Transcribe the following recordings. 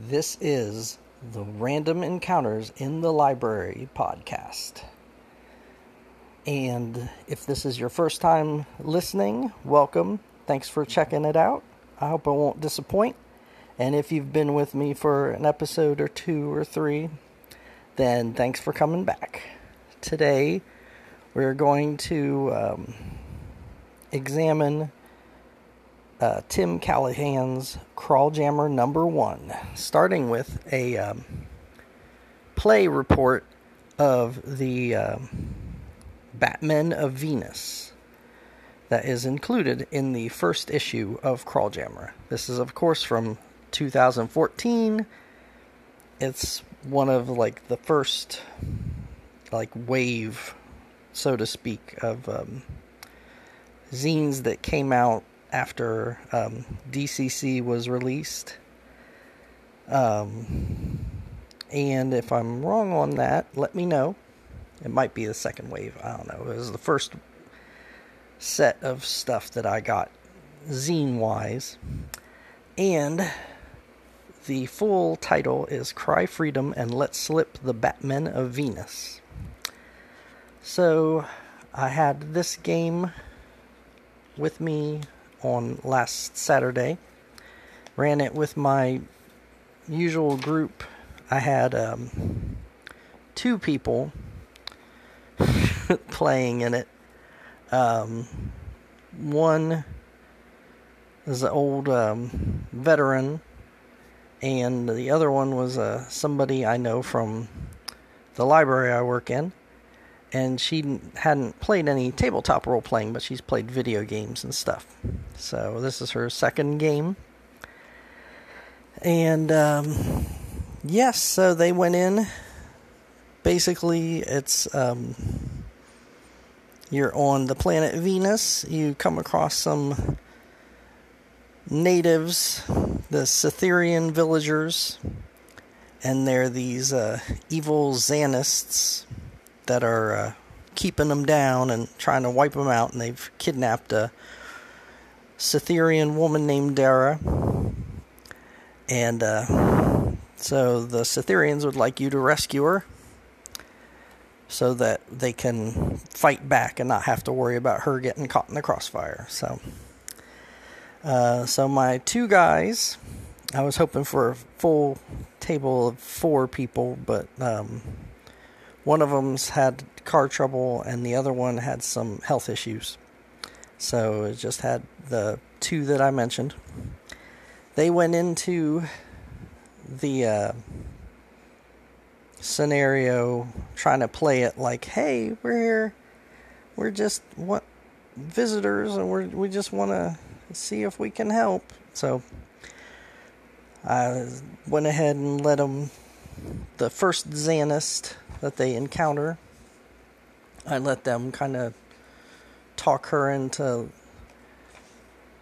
This is the Random Encounters in the Library podcast. And if this is your first time listening, welcome. Thanks for checking it out. I hope I won't disappoint. And if you've been with me for an episode or two or three, then thanks for coming back. Today, we're going to um, examine uh, Tim Callahan's Crawljammer number one, starting with a um, play report of the um, Batmen of Venus that is included in the first issue of Crawljammer. This is, of course, from 2014. It's one of like the first like wave, so to speak, of um, zines that came out after um, DCC was released. Um, and if I'm wrong on that, let me know. It might be the second wave. I don't know. It was the first set of stuff that I got zine wise. And the full title is Cry Freedom and Let Slip the Batmen of Venus. So I had this game with me on last Saturday. Ran it with my usual group. I had um, two people playing in it. Um, one is an old um, veteran, and the other one was uh, somebody I know from the library I work in and she hadn't played any tabletop role playing, but she's played video games and stuff. So this is her second game. And um, yes, so they went in. Basically, it's um, you're on the planet Venus. You come across some natives, the Cytherian villagers, and they're these uh, evil Xanists that are uh, keeping them down and trying to wipe them out, and they've kidnapped a Cytherian woman named Dara. And uh, so the Cytherians would like you to rescue her so that they can fight back and not have to worry about her getting caught in the crossfire. So, uh, so my two guys, I was hoping for a full table of four people, but um, one of them's had car trouble, and the other one had some health issues. So it just had the two that I mentioned. They went into the uh, scenario trying to play it like, "Hey, we're here. We're just what visitors, and we we just want to see if we can help." So I went ahead and let them. The first Xanist that they encounter. I let them kind of talk her into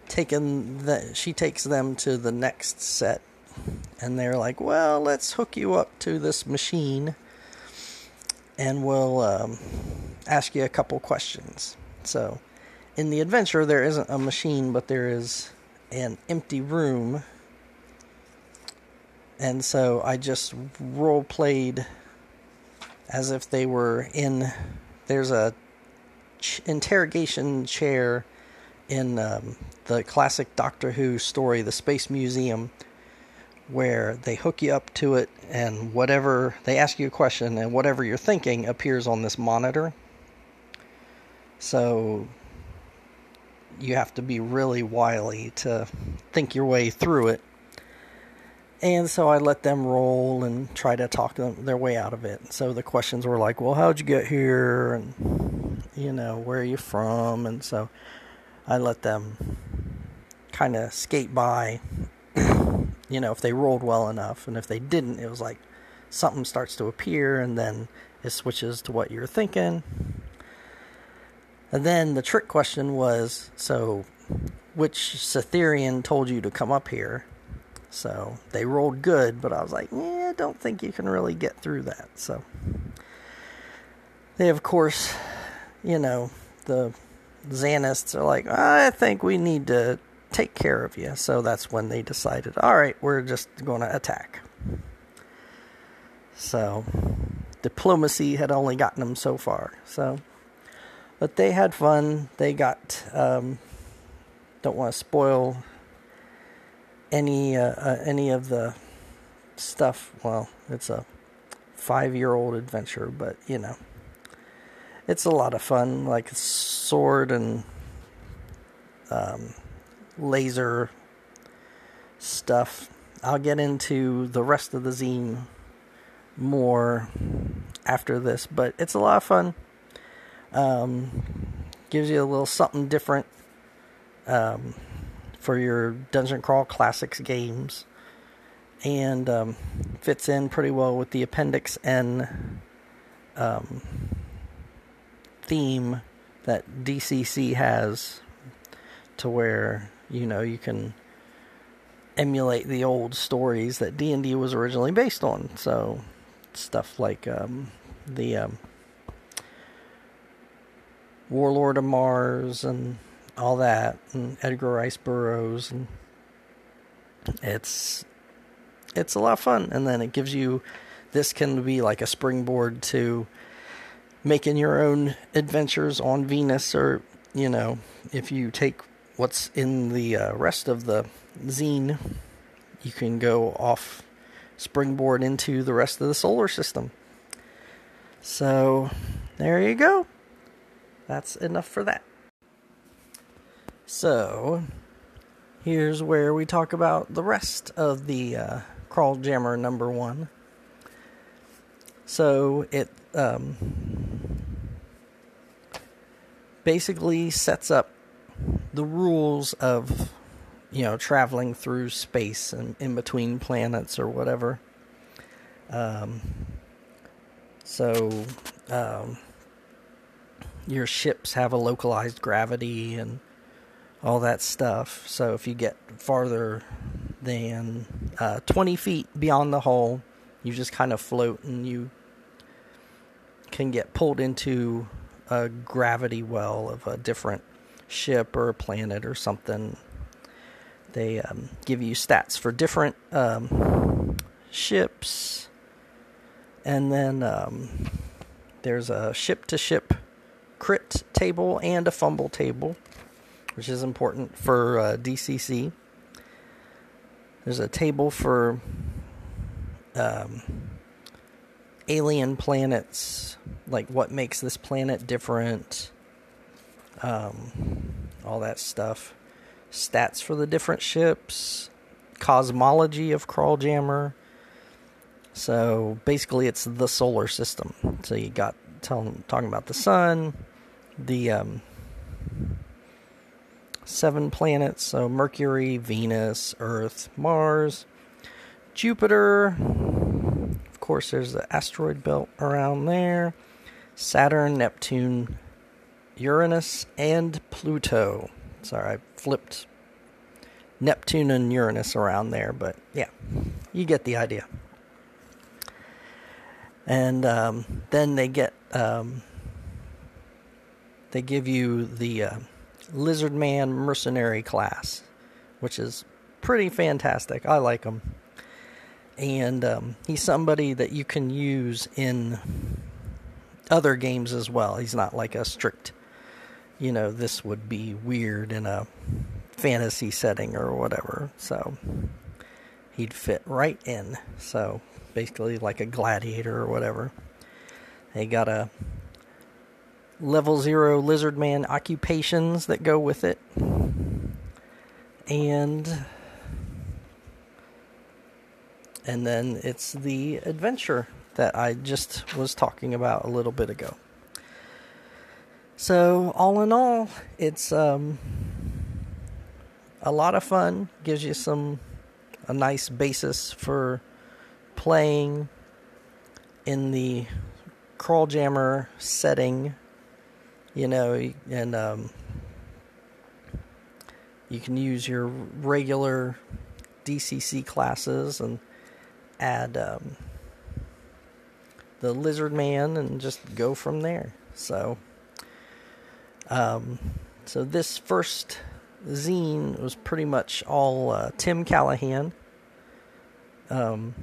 taking the she takes them to the next set and they're like well let's hook you up to this machine and we'll um, ask you a couple questions so in the adventure there isn't a machine but there is an empty room and so i just role played as if they were in. There's a ch- interrogation chair in um, the classic Doctor Who story, The Space Museum, where they hook you up to it, and whatever they ask you a question, and whatever you're thinking appears on this monitor. So you have to be really wily to think your way through it and so I let them roll and try to talk them their way out of it. So the questions were like, "Well, how'd you get here?" and you know, "Where are you from?" And so I let them kind of skate by. you know, if they rolled well enough, and if they didn't, it was like something starts to appear, and then it switches to what you're thinking. And then the trick question was, so which Cytherian told you to come up here? So they rolled good, but I was like, yeah, I don't think you can really get through that. So they, of course, you know, the Xanists are like, I think we need to take care of you. So that's when they decided, all right, we're just going to attack. So, diplomacy had only gotten them so far. So, but they had fun. They got. Um, don't want to spoil any uh, uh, any of the stuff. Well, it's a five-year-old adventure, but you know, it's a lot of fun. Like sword and um, laser stuff. I'll get into the rest of the zine more after this, but it's a lot of fun. Um, gives you a little something different um, for your Dungeon Crawl Classics games, and um, fits in pretty well with the Appendix N um, theme that DCC has, to where you know you can emulate the old stories that D&D was originally based on. So stuff like um, the um, Warlord of Mars and all that, and Edgar Rice Burroughs, and it's it's a lot of fun. And then it gives you this can be like a springboard to making your own adventures on Venus, or you know, if you take what's in the uh, rest of the zine, you can go off springboard into the rest of the solar system. So, there you go. That's enough for that. So, here's where we talk about the rest of the uh, Crawl Jammer number one. So, it um, basically sets up the rules of you know, traveling through space and in between planets or whatever. Um, so, um, your ships have a localized gravity and all that stuff. So, if you get farther than uh, 20 feet beyond the hole, you just kind of float and you can get pulled into a gravity well of a different ship or a planet or something. They um, give you stats for different um, ships, and then um, there's a ship to ship crit table and a fumble table, which is important for uh, DCC. There's a table for um, alien planets, like what makes this planet different, um, all that stuff stats for the different ships, cosmology of Crawljammer. So basically, it's the solar system. So you got talking about the sun, the um, seven planets. So Mercury, Venus, Earth, Mars, Jupiter. Of course, there's the asteroid belt around there. Saturn, Neptune, Uranus, and Pluto. Sorry, I flipped Neptune and Uranus around there, but yeah, you get the idea. And um, then they get um, they give you the uh, Lizard Man Mercenary class, which is pretty fantastic. I like him, and um, he's somebody that you can use in other games as well. He's not like a strict you know, this would be weird in a fantasy setting or whatever. So he'd fit right in. So basically, like a gladiator or whatever. They got a level zero lizard man occupations that go with it. And and then it's the adventure that I just was talking about a little bit ago. So all in all, it's um, a lot of fun. Gives you some a nice basis for playing in the Crawljammer setting. You know, and um, you can use your regular DCC classes and add um, the Lizard Man and just go from there. So. Um, so this first zine was pretty much all uh, Tim Callahan. Um,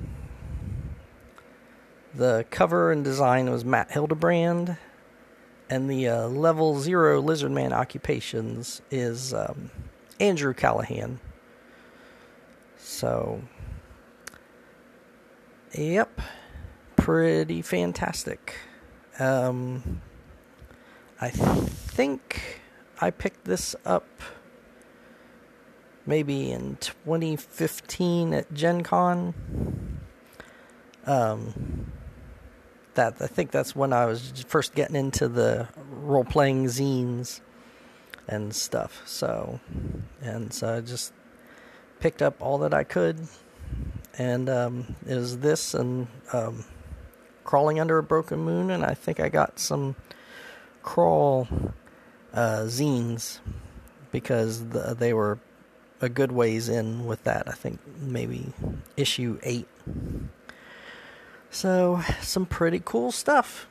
The cover and design was Matt Hildebrand, and the uh, level zero Lizardman occupations is um, Andrew Callahan. So, yep, pretty fantastic. Um, I think I picked this up maybe in 2015 at Gen Con. Um, that I think that's when I was first getting into the role playing zines and stuff. So, and so I just picked up all that I could, and um, it was this and um, crawling under a broken moon, and I think I got some crawl uh, zines because the, they were a good ways in with that. I think maybe issue eight. So, some pretty cool stuff.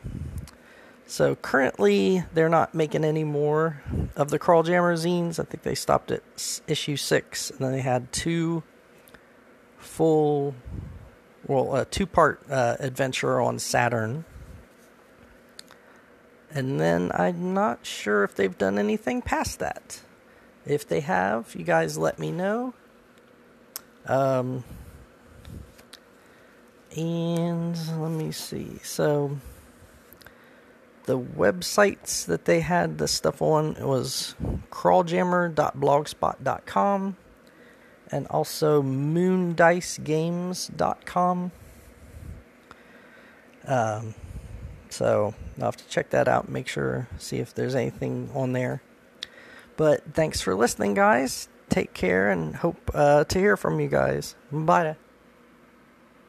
So, currently, they're not making any more of the Crawl Jammer zines. I think they stopped at issue six, and then they had two full, well, a two part uh, adventure on Saturn. And then I'm not sure if they've done anything past that. If they have, you guys let me know. Um, and let me see. So the websites that they had the stuff on was crawljammer.blogspot.com and also moondicegames.com. Um, so I'll have to check that out. Make sure see if there's anything on there. But thanks for listening, guys. Take care and hope uh, to hear from you guys. Bye.